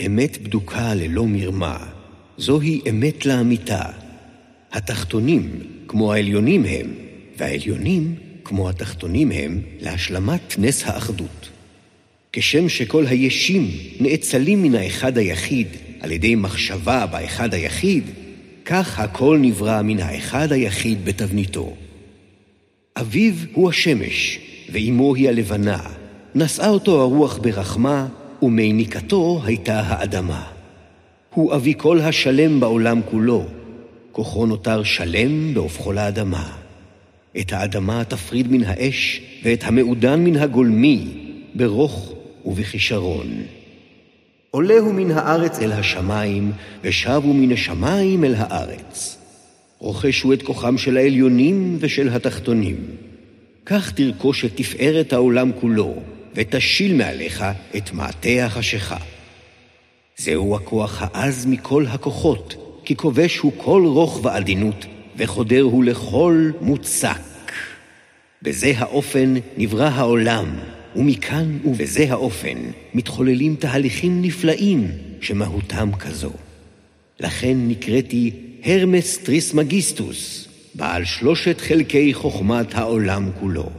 אמת בדוקה ללא מרמה, זוהי אמת לאמיתה. התחתונים כמו העליונים הם, והעליונים כמו התחתונים הם, להשלמת נס האחדות. כשם שכל הישים נאצלים מן האחד היחיד על ידי מחשבה באחד היחיד, כך הכל נברא מן האחד היחיד בתבניתו. אביו הוא השמש, ואמו היא הלבנה. נשאה אותו הרוח ברחמה, ומעניקתו הייתה האדמה. הוא אבי כל השלם בעולם כולו, כוחו נותר שלם בהופכו לאדמה. את האדמה תפריד מן האש, ואת המעודן מן הגולמי, ברוך ובכישרון. עולהו מן הארץ אל השמיים, ושבו מן השמיים אל הארץ. רוכשו את כוחם של העליונים ושל התחתונים. כך תרכוש את תפארת העולם כולו, ותשיל מעליך את מעטה החשיכה. זהו הכוח העז מכל הכוחות, כי כובש הוא כל רוך ועדינות, וחודר הוא לכל מוצק. בזה האופן נברא העולם, ומכאן ובזה האופן מתחוללים תהליכים נפלאים שמהותם כזו. לכן נקראתי הרמס טריסמגיסטוס, בעל שלושת חלקי חוכמת העולם כולו.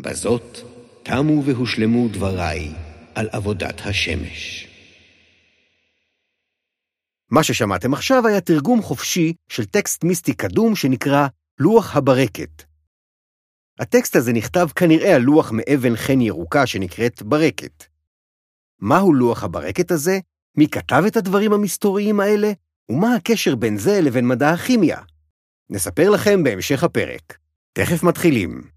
בזאת תמו והושלמו דבריי על עבודת השמש. מה ששמעתם עכשיו היה תרגום חופשי של טקסט מיסטי קדום שנקרא לוח הברקת. הטקסט הזה נכתב כנראה על לוח מאבן חן ירוקה שנקראת ברקת. מהו לוח הברקת הזה? מי כתב את הדברים המסתוריים האלה? ומה הקשר בין זה לבין מדע הכימיה? נספר לכם בהמשך הפרק. תכף מתחילים.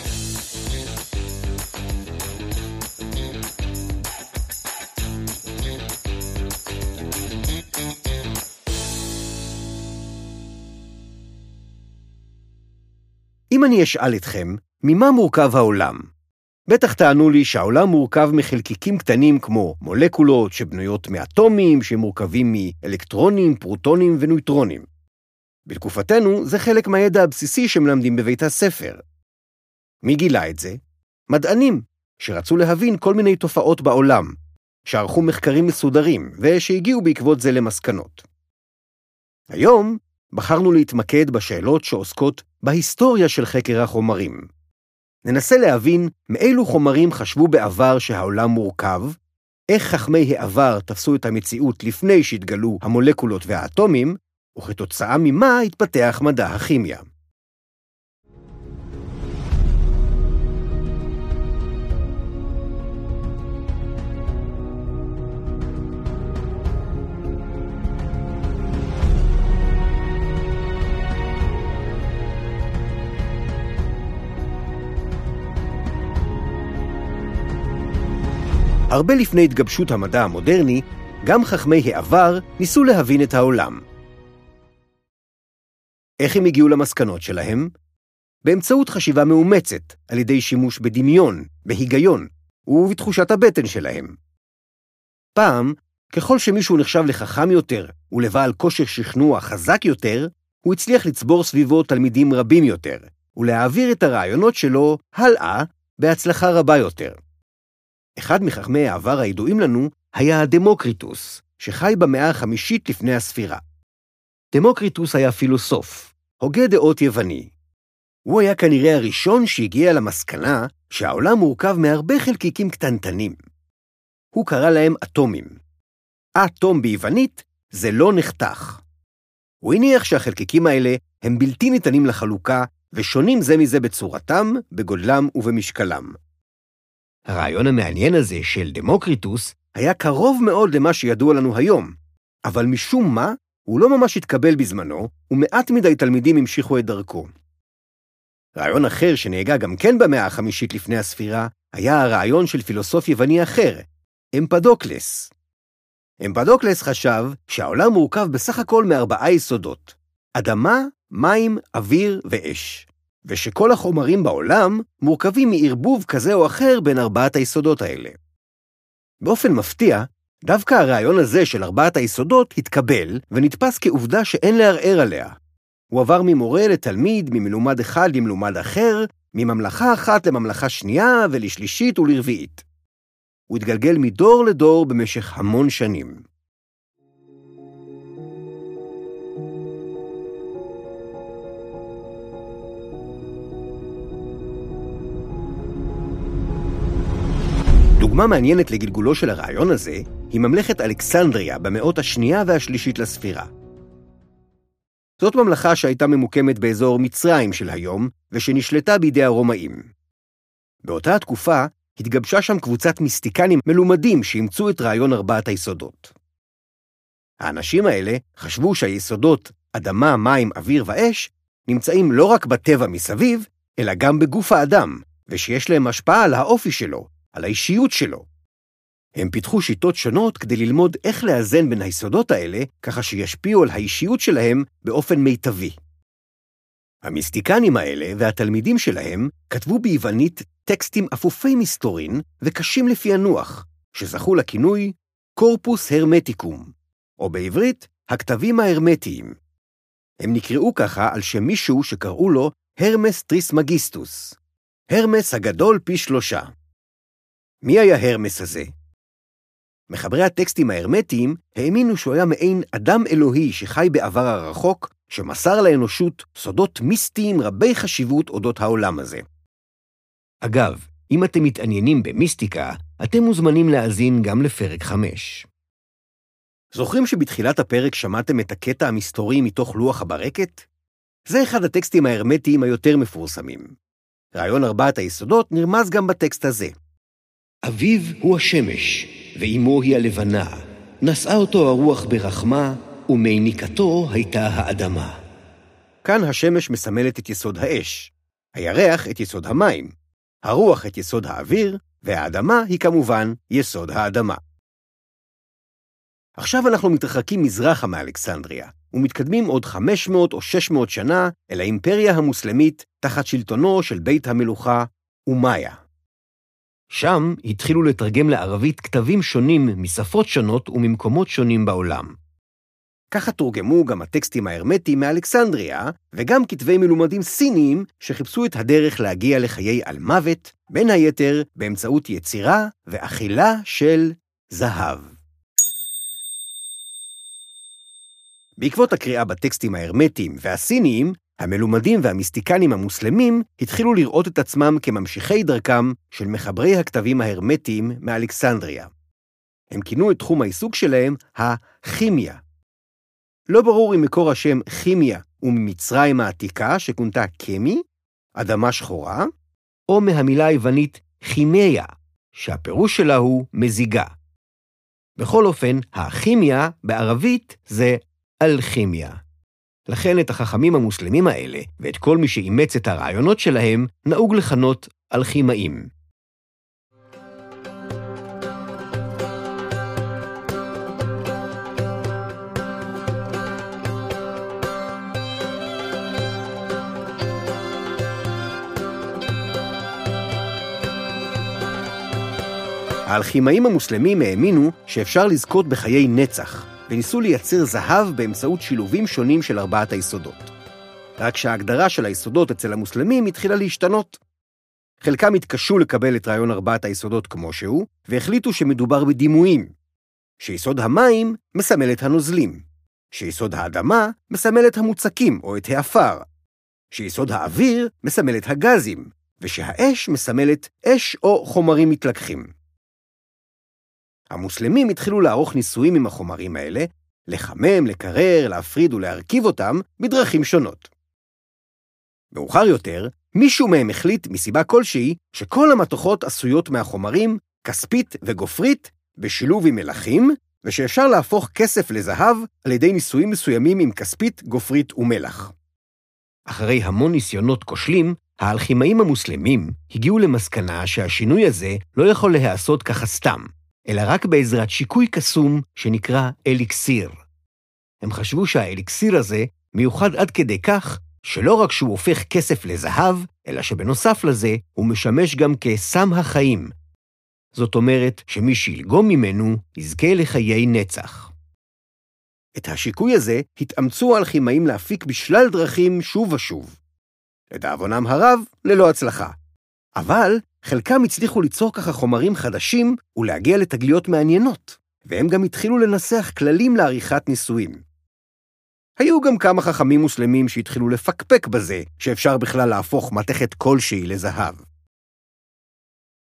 אם אני אשאל אתכם, ממה מורכב העולם? בטח תענו לי שהעולם מורכב מחלקיקים קטנים כמו מולקולות שבנויות מאטומים שמורכבים מאלקטרונים, פרוטונים ונויטרונים. בתקופתנו זה חלק מהידע הבסיסי שמלמדים בבית הספר. מי גילה את זה? מדענים, שרצו להבין כל מיני תופעות בעולם, שערכו מחקרים מסודרים ושהגיעו בעקבות זה למסקנות. היום בחרנו להתמקד בשאלות שעוסקות בהיסטוריה של חקר החומרים. ננסה להבין מאילו חומרים חשבו בעבר שהעולם מורכב, איך חכמי העבר תפסו את המציאות לפני שהתגלו המולקולות והאטומים, וכתוצאה ממה התפתח מדע הכימיה. הרבה לפני התגבשות המדע המודרני, גם חכמי העבר ניסו להבין את העולם. איך הם הגיעו למסקנות שלהם? באמצעות חשיבה מאומצת, על ידי שימוש בדמיון, בהיגיון, ובתחושת הבטן שלהם. פעם, ככל שמישהו נחשב לחכם יותר ולבעל כושר שכנוע חזק יותר, הוא הצליח לצבור סביבו תלמידים רבים יותר, ולהעביר את הרעיונות שלו הלאה בהצלחה רבה יותר. אחד מחכמי העבר הידועים לנו היה דמוקריטוס, שחי במאה החמישית לפני הספירה. דמוקריטוס היה פילוסוף, הוגה דעות יווני. הוא היה כנראה הראשון שהגיע למסקנה שהעולם מורכב מהרבה חלקיקים קטנטנים. הוא קרא להם אטומים. אטום ביוונית זה לא נחתך. הוא הניח שהחלקיקים האלה הם בלתי ניתנים לחלוקה ושונים זה מזה בצורתם, בגודלם ובמשקלם. הרעיון המעניין הזה של דמוקריטוס היה קרוב מאוד למה שידוע לנו היום, אבל משום מה הוא לא ממש התקבל בזמנו, ומעט מדי תלמידים המשיכו את דרכו. רעיון אחר שנהגה גם כן במאה החמישית לפני הספירה, היה הרעיון של פילוסוף יווני אחר, אמפדוקלס. אמפדוקלס חשב שהעולם מורכב בסך הכל מארבעה יסודות, אדמה, מים, אוויר ואש, ושכל החומרים בעולם מורכבים מערבוב כזה או אחר בין ארבעת היסודות האלה. באופן מפתיע, דווקא הרעיון הזה של ארבעת היסודות התקבל ונתפס כעובדה שאין לערער עליה. הוא עבר ממורה לתלמיד, ממלומד אחד למלומד אחר, מממלכה אחת לממלכה שנייה ולשלישית ולרביעית. הוא התגלגל מדור לדור במשך המון שנים. דוגמה מעניינת לגלגולו של הרעיון הזה היא ממלכת אלכסנדריה במאות השנייה והשלישית לספירה. זאת ממלכה שהייתה ממוקמת באזור מצרים של היום, ושנשלטה בידי הרומאים. באותה התקופה התגבשה שם קבוצת מיסטיקנים מלומדים שאימצו את רעיון ארבעת היסודות. האנשים האלה חשבו שהיסודות אדמה, מים, אוויר ואש נמצאים לא רק בטבע מסביב, אלא גם בגוף האדם, ושיש להם השפעה על האופי שלו, על האישיות שלו. הם פיתחו שיטות שונות כדי ללמוד איך לאזן בין היסודות האלה, ככה שישפיעו על האישיות שלהם באופן מיטבי. המיסטיקנים האלה והתלמידים שלהם כתבו ביוונית טקסטים אפופי מסתורין וקשים לפענוח, שזכו לכינוי Corpus Hermeticum, או בעברית, הכתבים ההרמטיים. הם נקראו ככה על שם מישהו שקראו לו הרמס טריסמגיסטוס, הרמס הגדול פי שלושה. מי היה הרמס הזה? מחברי הטקסטים ההרמטיים האמינו שהוא היה מעין אדם אלוהי שחי בעבר הרחוק, שמסר לאנושות סודות מיסטיים רבי חשיבות אודות העולם הזה. אגב, אם אתם מתעניינים במיסטיקה, אתם מוזמנים להאזין גם לפרק 5. זוכרים שבתחילת הפרק שמעתם את הקטע המסתורי מתוך לוח הברקת? זה אחד הטקסטים ההרמטיים היותר מפורסמים. רעיון ארבעת היסודות נרמז גם בטקסט הזה. אביו הוא השמש, ואימו היא הלבנה. נשאה אותו הרוח ברחמה, ומעניקתו הייתה האדמה. כאן השמש מסמלת את יסוד האש, הירח את יסוד המים, הרוח את יסוד האוויר, והאדמה היא כמובן יסוד האדמה. עכשיו אנחנו מתרחקים מזרחה מאלכסנדריה, ומתקדמים עוד 500 או 600 שנה אל האימפריה המוסלמית תחת שלטונו של בית המלוכה אומיה. שם התחילו לתרגם לערבית כתבים שונים משפות שונות וממקומות שונים בעולם. ככה תורגמו גם הטקסטים ההרמטיים מאלכסנדריה, וגם כתבי מלומדים סיניים שחיפשו את הדרך להגיע לחיי על מוות, בין היתר באמצעות יצירה ואכילה של זהב. בעקבות הקריאה בטקסטים ההרמטיים והסיניים, המלומדים והמיסטיקנים המוסלמים התחילו לראות את עצמם כממשיכי דרכם של מחברי הכתבים ההרמטיים מאלכסנדריה. הם כינו את תחום העיסוק שלהם הכימיה. לא ברור אם מקור השם כימיה הוא ממצרים העתיקה, שכונתה קמי, אדמה שחורה, או מהמילה היוונית כימיה, שהפירוש שלה הוא מזיגה. בכל אופן, הכימיה בערבית זה אלכימיה. לכן את החכמים המוסלמים האלה, ואת כל מי שאימץ את הרעיונות שלהם, נהוג לכנות אלכימאים. האלכימאים המוסלמים האמינו שאפשר לזכות בחיי נצח, וניסו לייצר זהב באמצעות שילובים שונים של ארבעת היסודות. רק שההגדרה של היסודות אצל המוסלמים התחילה להשתנות. חלקם התקשו לקבל את רעיון ארבעת היסודות כמו שהוא, והחליטו שמדובר בדימויים. שיסוד המים מסמל את הנוזלים, שיסוד האדמה מסמל את המוצקים או את העפר, שיסוד האוויר מסמל את הגזים, ושהאש מסמלת אש או חומרים מתלקחים. המוסלמים התחילו לערוך ניסויים עם החומרים האלה, לחמם, לקרר, להפריד ולהרכיב אותם בדרכים שונות. מאוחר יותר, מישהו מהם החליט, מסיבה כלשהי, שכל המתכות עשויות מהחומרים כספית וגופרית, בשילוב עם מלחים, ושאפשר להפוך כסף לזהב על ידי ניסויים מסוימים עם כספית, גופרית ומלח. אחרי המון ניסיונות כושלים, האלכימאים המוסלמים הגיעו למסקנה שהשינוי הזה לא יכול להיעשות ככה סתם, אלא רק בעזרת שיקוי קסום שנקרא אליקסיר. הם חשבו שהאליקסיר הזה מיוחד עד כדי כך שלא רק שהוא הופך כסף לזהב, אלא שבנוסף לזה הוא משמש גם כסם החיים. זאת אומרת שמי שילגום ממנו יזכה לחיי נצח. את השיקוי הזה התאמצו האלכימאים להפיק בשלל דרכים שוב ושוב. לדאבונם הרב, ללא הצלחה. אבל חלקם הצליחו ליצור ככה חומרים חדשים ולהגיע לתגליות מעניינות, והם גם התחילו לנסח כללים לעריכת ניסויים. היו גם כמה חכמים מוסלמים שהתחילו לפקפק בזה שאפשר בכלל להפוך מתכת כלשהי לזהב.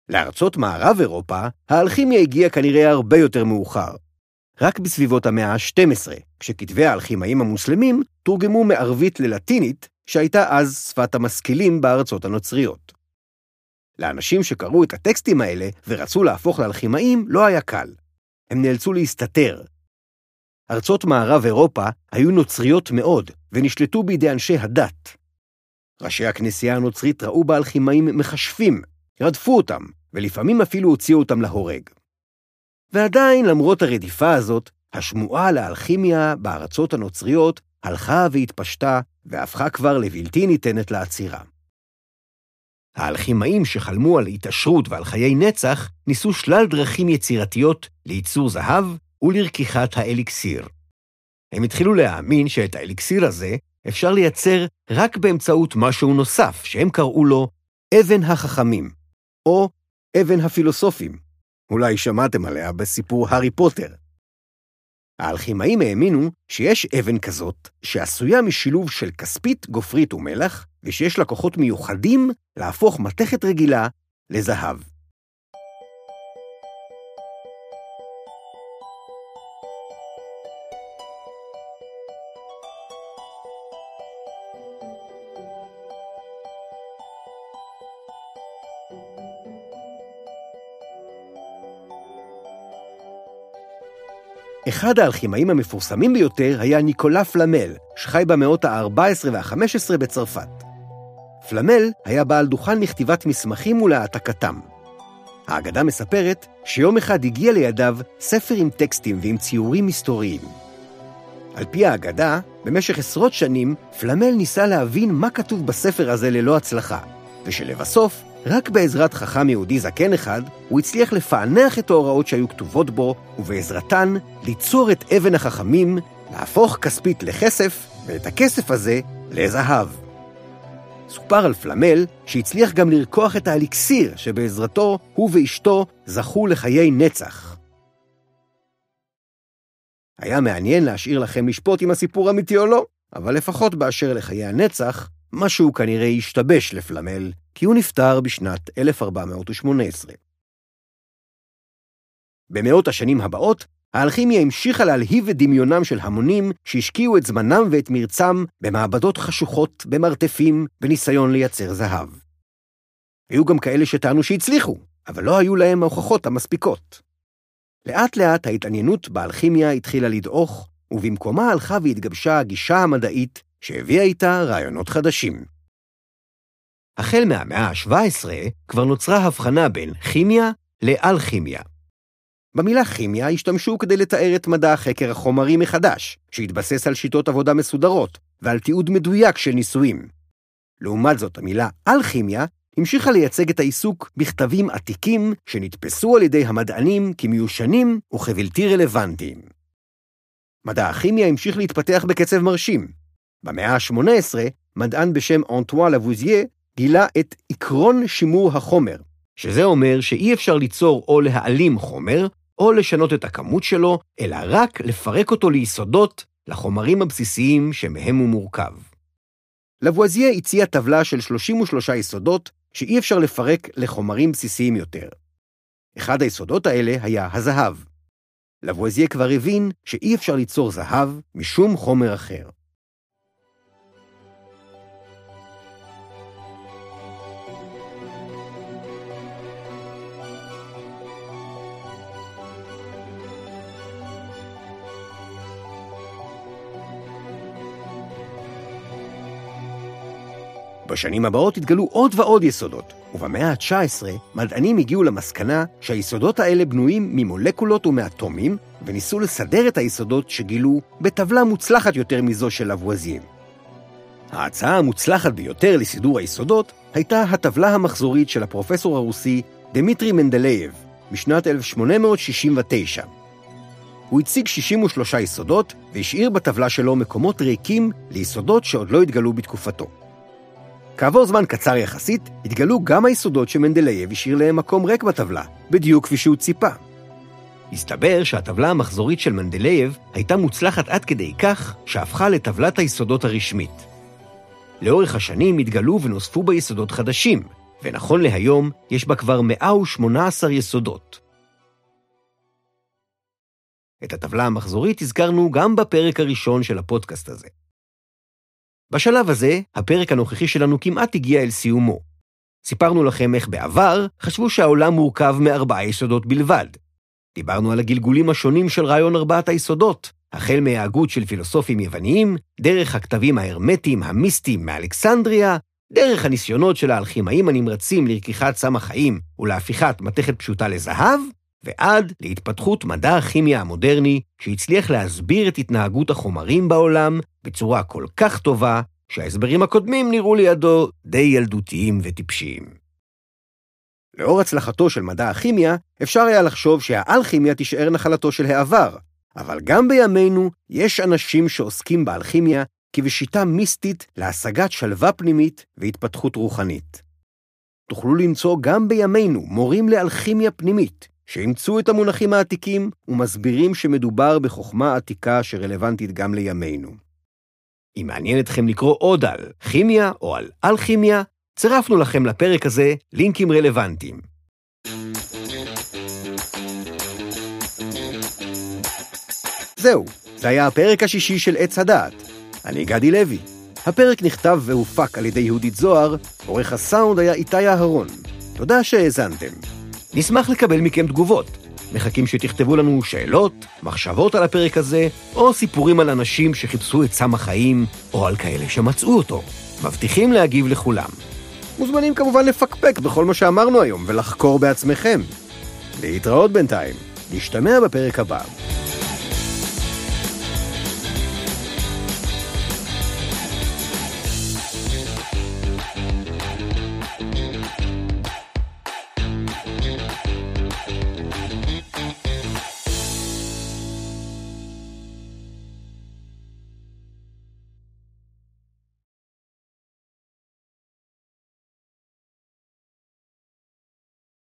לארצות מערב אירופה, האלכימיה הגיעה כנראה הרבה יותר מאוחר. רק בסביבות המאה ה-12, כשכתבי האלכימאים המוסלמים תורגמו מערבית ללטינית, שהייתה אז שפת המשכילים בארצות הנוצריות. לאנשים שקראו את הטקסטים האלה ורצו להפוך לאלכימאים לא היה קל. הם נאלצו להסתתר, ארצות מערב אירופה היו נוצריות מאוד ונשלטו בידי אנשי הדת. ראשי הכנסייה הנוצרית ראו באלכימאים מכשפים, רדפו אותם, ולפעמים אפילו הוציאו אותם להורג. ועדיין, למרות הרדיפה הזאת, השמועה על האלכימיה בארצות הנוצריות הלכה והתפשטה, והפכה כבר לבלתי ניתנת לעצירה. האלכימאים שחלמו על התעשרות ועל חיי נצח, ניסו שלל דרכים יצירתיות לייצור זהב ולרכיכת האליקסיר. הם התחילו להאמין שאת האליקסיר הזה אפשר לייצר רק באמצעות משהו נוסף, שהם קראו לו אבן החכמים, או אבן הפילוסופים. אולי שמעתם עליה בסיפור הארי פוטר. האלכימאים האמינו שיש אבן כזאת, שעשויה משילוב של כספית, גופרית ומלח, ושיש לה כוחות מיוחדים להפוך מתכת רגילה לזהב. אחד האלכימאים המפורסמים ביותר היה ניקולה פלמל, שחי במאות ה-14 וה-15 בצרפת. פלמל היה בעל דוכן לכתיבת מסמכים ולהעתקתם. האגדה מספרת שיום אחד הגיע לידיו ספר עם טקסטים ועם ציורים היסטוריים. על פי האגדה, במשך עשרות שנים, פלמל ניסה להבין מה כתוב בספר הזה ללא הצלחה, ושלבסוף רק בעזרת חכם יהודי זקן אחד, הוא הצליח לפענח את ההוראות שהיו כתובות בו, ובעזרתן ליצור את אבן החכמים, להפוך כספית לכסף, ואת הכסף הזה לזהב. סופר על פלמל שהצליח גם לרקוח את האליקסיר שבעזרתו הוא ואשתו זכו לחיי נצח. היה מעניין להשאיר לכם לשפוט אם הסיפור אמיתי או לא, אבל לפחות באשר לחיי הנצח, משהו כנראה השתבש לפלמל, כי הוא נפטר בשנת 1418. במאות השנים הבאות, האלכימיה המשיכה להלהיב את דמיונם של המונים שהשקיעו את זמנם ואת מרצם במעבדות חשוכות, במרתפים, בניסיון לייצר זהב. היו גם כאלה שטענו שהצליחו, אבל לא היו להם ההוכחות המספיקות. לאט לאט ההתעניינות באלכימיה התחילה לדעוך, ובמקומה הלכה והתגבשה הגישה המדעית שהביאה איתה רעיונות חדשים. החל מהמאה ה-17 כבר נוצרה הבחנה בין כימיה לאלכימיה. במילה כימיה השתמשו כדי לתאר את מדע חקר החומרים מחדש, שהתבסס על שיטות עבודה מסודרות ועל תיעוד מדויק של ניסויים. לעומת זאת, המילה אלכימיה המשיכה לייצג את העיסוק בכתבים עתיקים שנתפסו על ידי המדענים כמיושנים וכבלתי רלוונטיים. מדע הכימיה המשיך להתפתח בקצב מרשים, במאה ה-18, מדען בשם אנטואן לבוזיה גילה את עקרון שימור החומר, שזה אומר שאי אפשר ליצור או להעלים חומר, או לשנות את הכמות שלו, אלא רק לפרק אותו ליסודות, לחומרים הבסיסיים שמהם הוא מורכב. לבואזיה הציע טבלה של 33 יסודות שאי אפשר לפרק לחומרים בסיסיים יותר. אחד היסודות האלה היה הזהב. לבואזיה כבר הבין שאי אפשר ליצור זהב משום חומר אחר. בשנים הבאות התגלו עוד ועוד יסודות, ובמאה ה-19 מדענים הגיעו למסקנה שהיסודות האלה בנויים ממולקולות ומאטומים, וניסו לסדר את היסודות שגילו בטבלה מוצלחת יותר מזו של לבואזיה. ההצעה המוצלחת ביותר לסידור היסודות הייתה הטבלה המחזורית של הפרופסור הרוסי דמיטרי מנדלייב משנת 1869. הוא הציג 63 יסודות והשאיר בטבלה שלו מקומות ריקים ליסודות שעוד לא התגלו בתקופתו. כעבור זמן קצר יחסית, התגלו גם היסודות שמנדלייב השאיר להם מקום ריק בטבלה, בדיוק כפי שהוא ציפה. הסתבר שהטבלה המחזורית של מנדלייב הייתה מוצלחת עד כדי כך שהפכה לטבלת היסודות הרשמית. לאורך השנים התגלו ונוספו בה יסודות חדשים, ונכון להיום יש בה כבר 118 יסודות. את הטבלה המחזורית הזכרנו גם בפרק הראשון של הפודקאסט הזה. בשלב הזה, הפרק הנוכחי שלנו כמעט הגיע אל סיומו. סיפרנו לכם איך בעבר חשבו שהעולם מורכב מארבעה יסודות בלבד. דיברנו על הגלגולים השונים של רעיון ארבעת היסודות, החל מההגות של פילוסופים יווניים, דרך הכתבים ההרמטיים המיסטיים מאלכסנדריה, דרך הניסיונות של האלכימאים הנמרצים לרקיחת סם החיים ולהפיכת מתכת פשוטה לזהב, ועד להתפתחות מדע הכימיה המודרני, שהצליח להסביר את התנהגות החומרים בעולם בצורה כל כך טובה, שההסברים הקודמים נראו לידו די ילדותיים וטיפשיים. לאור הצלחתו של מדע הכימיה, אפשר היה לחשוב שהאלכימיה תישאר נחלתו של העבר, אבל גם בימינו יש אנשים שעוסקים באלכימיה כבשיטה מיסטית להשגת שלווה פנימית והתפתחות רוחנית. תוכלו למצוא גם בימינו מורים לאלכימיה פנימית, שאימצו את המונחים העתיקים ומסבירים שמדובר בחוכמה עתיקה שרלוונטית גם לימינו. אם מעניין אתכם לקרוא עוד על כימיה או על אלכימיה, צירפנו לכם לפרק הזה לינקים רלוונטיים. זהו, זה היה הפרק השישי של עץ הדעת. אני גדי לוי. הפרק נכתב והופק על ידי יהודית זוהר, עורך הסאונד היה איתי אהרון. תודה שהאזנתם. נשמח לקבל מכם תגובות. מחכים שתכתבו לנו שאלות, מחשבות על הפרק הזה, או סיפורים על אנשים שחיפשו את סם החיים, או על כאלה שמצאו אותו. מבטיחים להגיב לכולם. מוזמנים כמובן לפקפק בכל מה שאמרנו היום ולחקור בעצמכם. להתראות בינתיים. נשתמע בפרק הבא.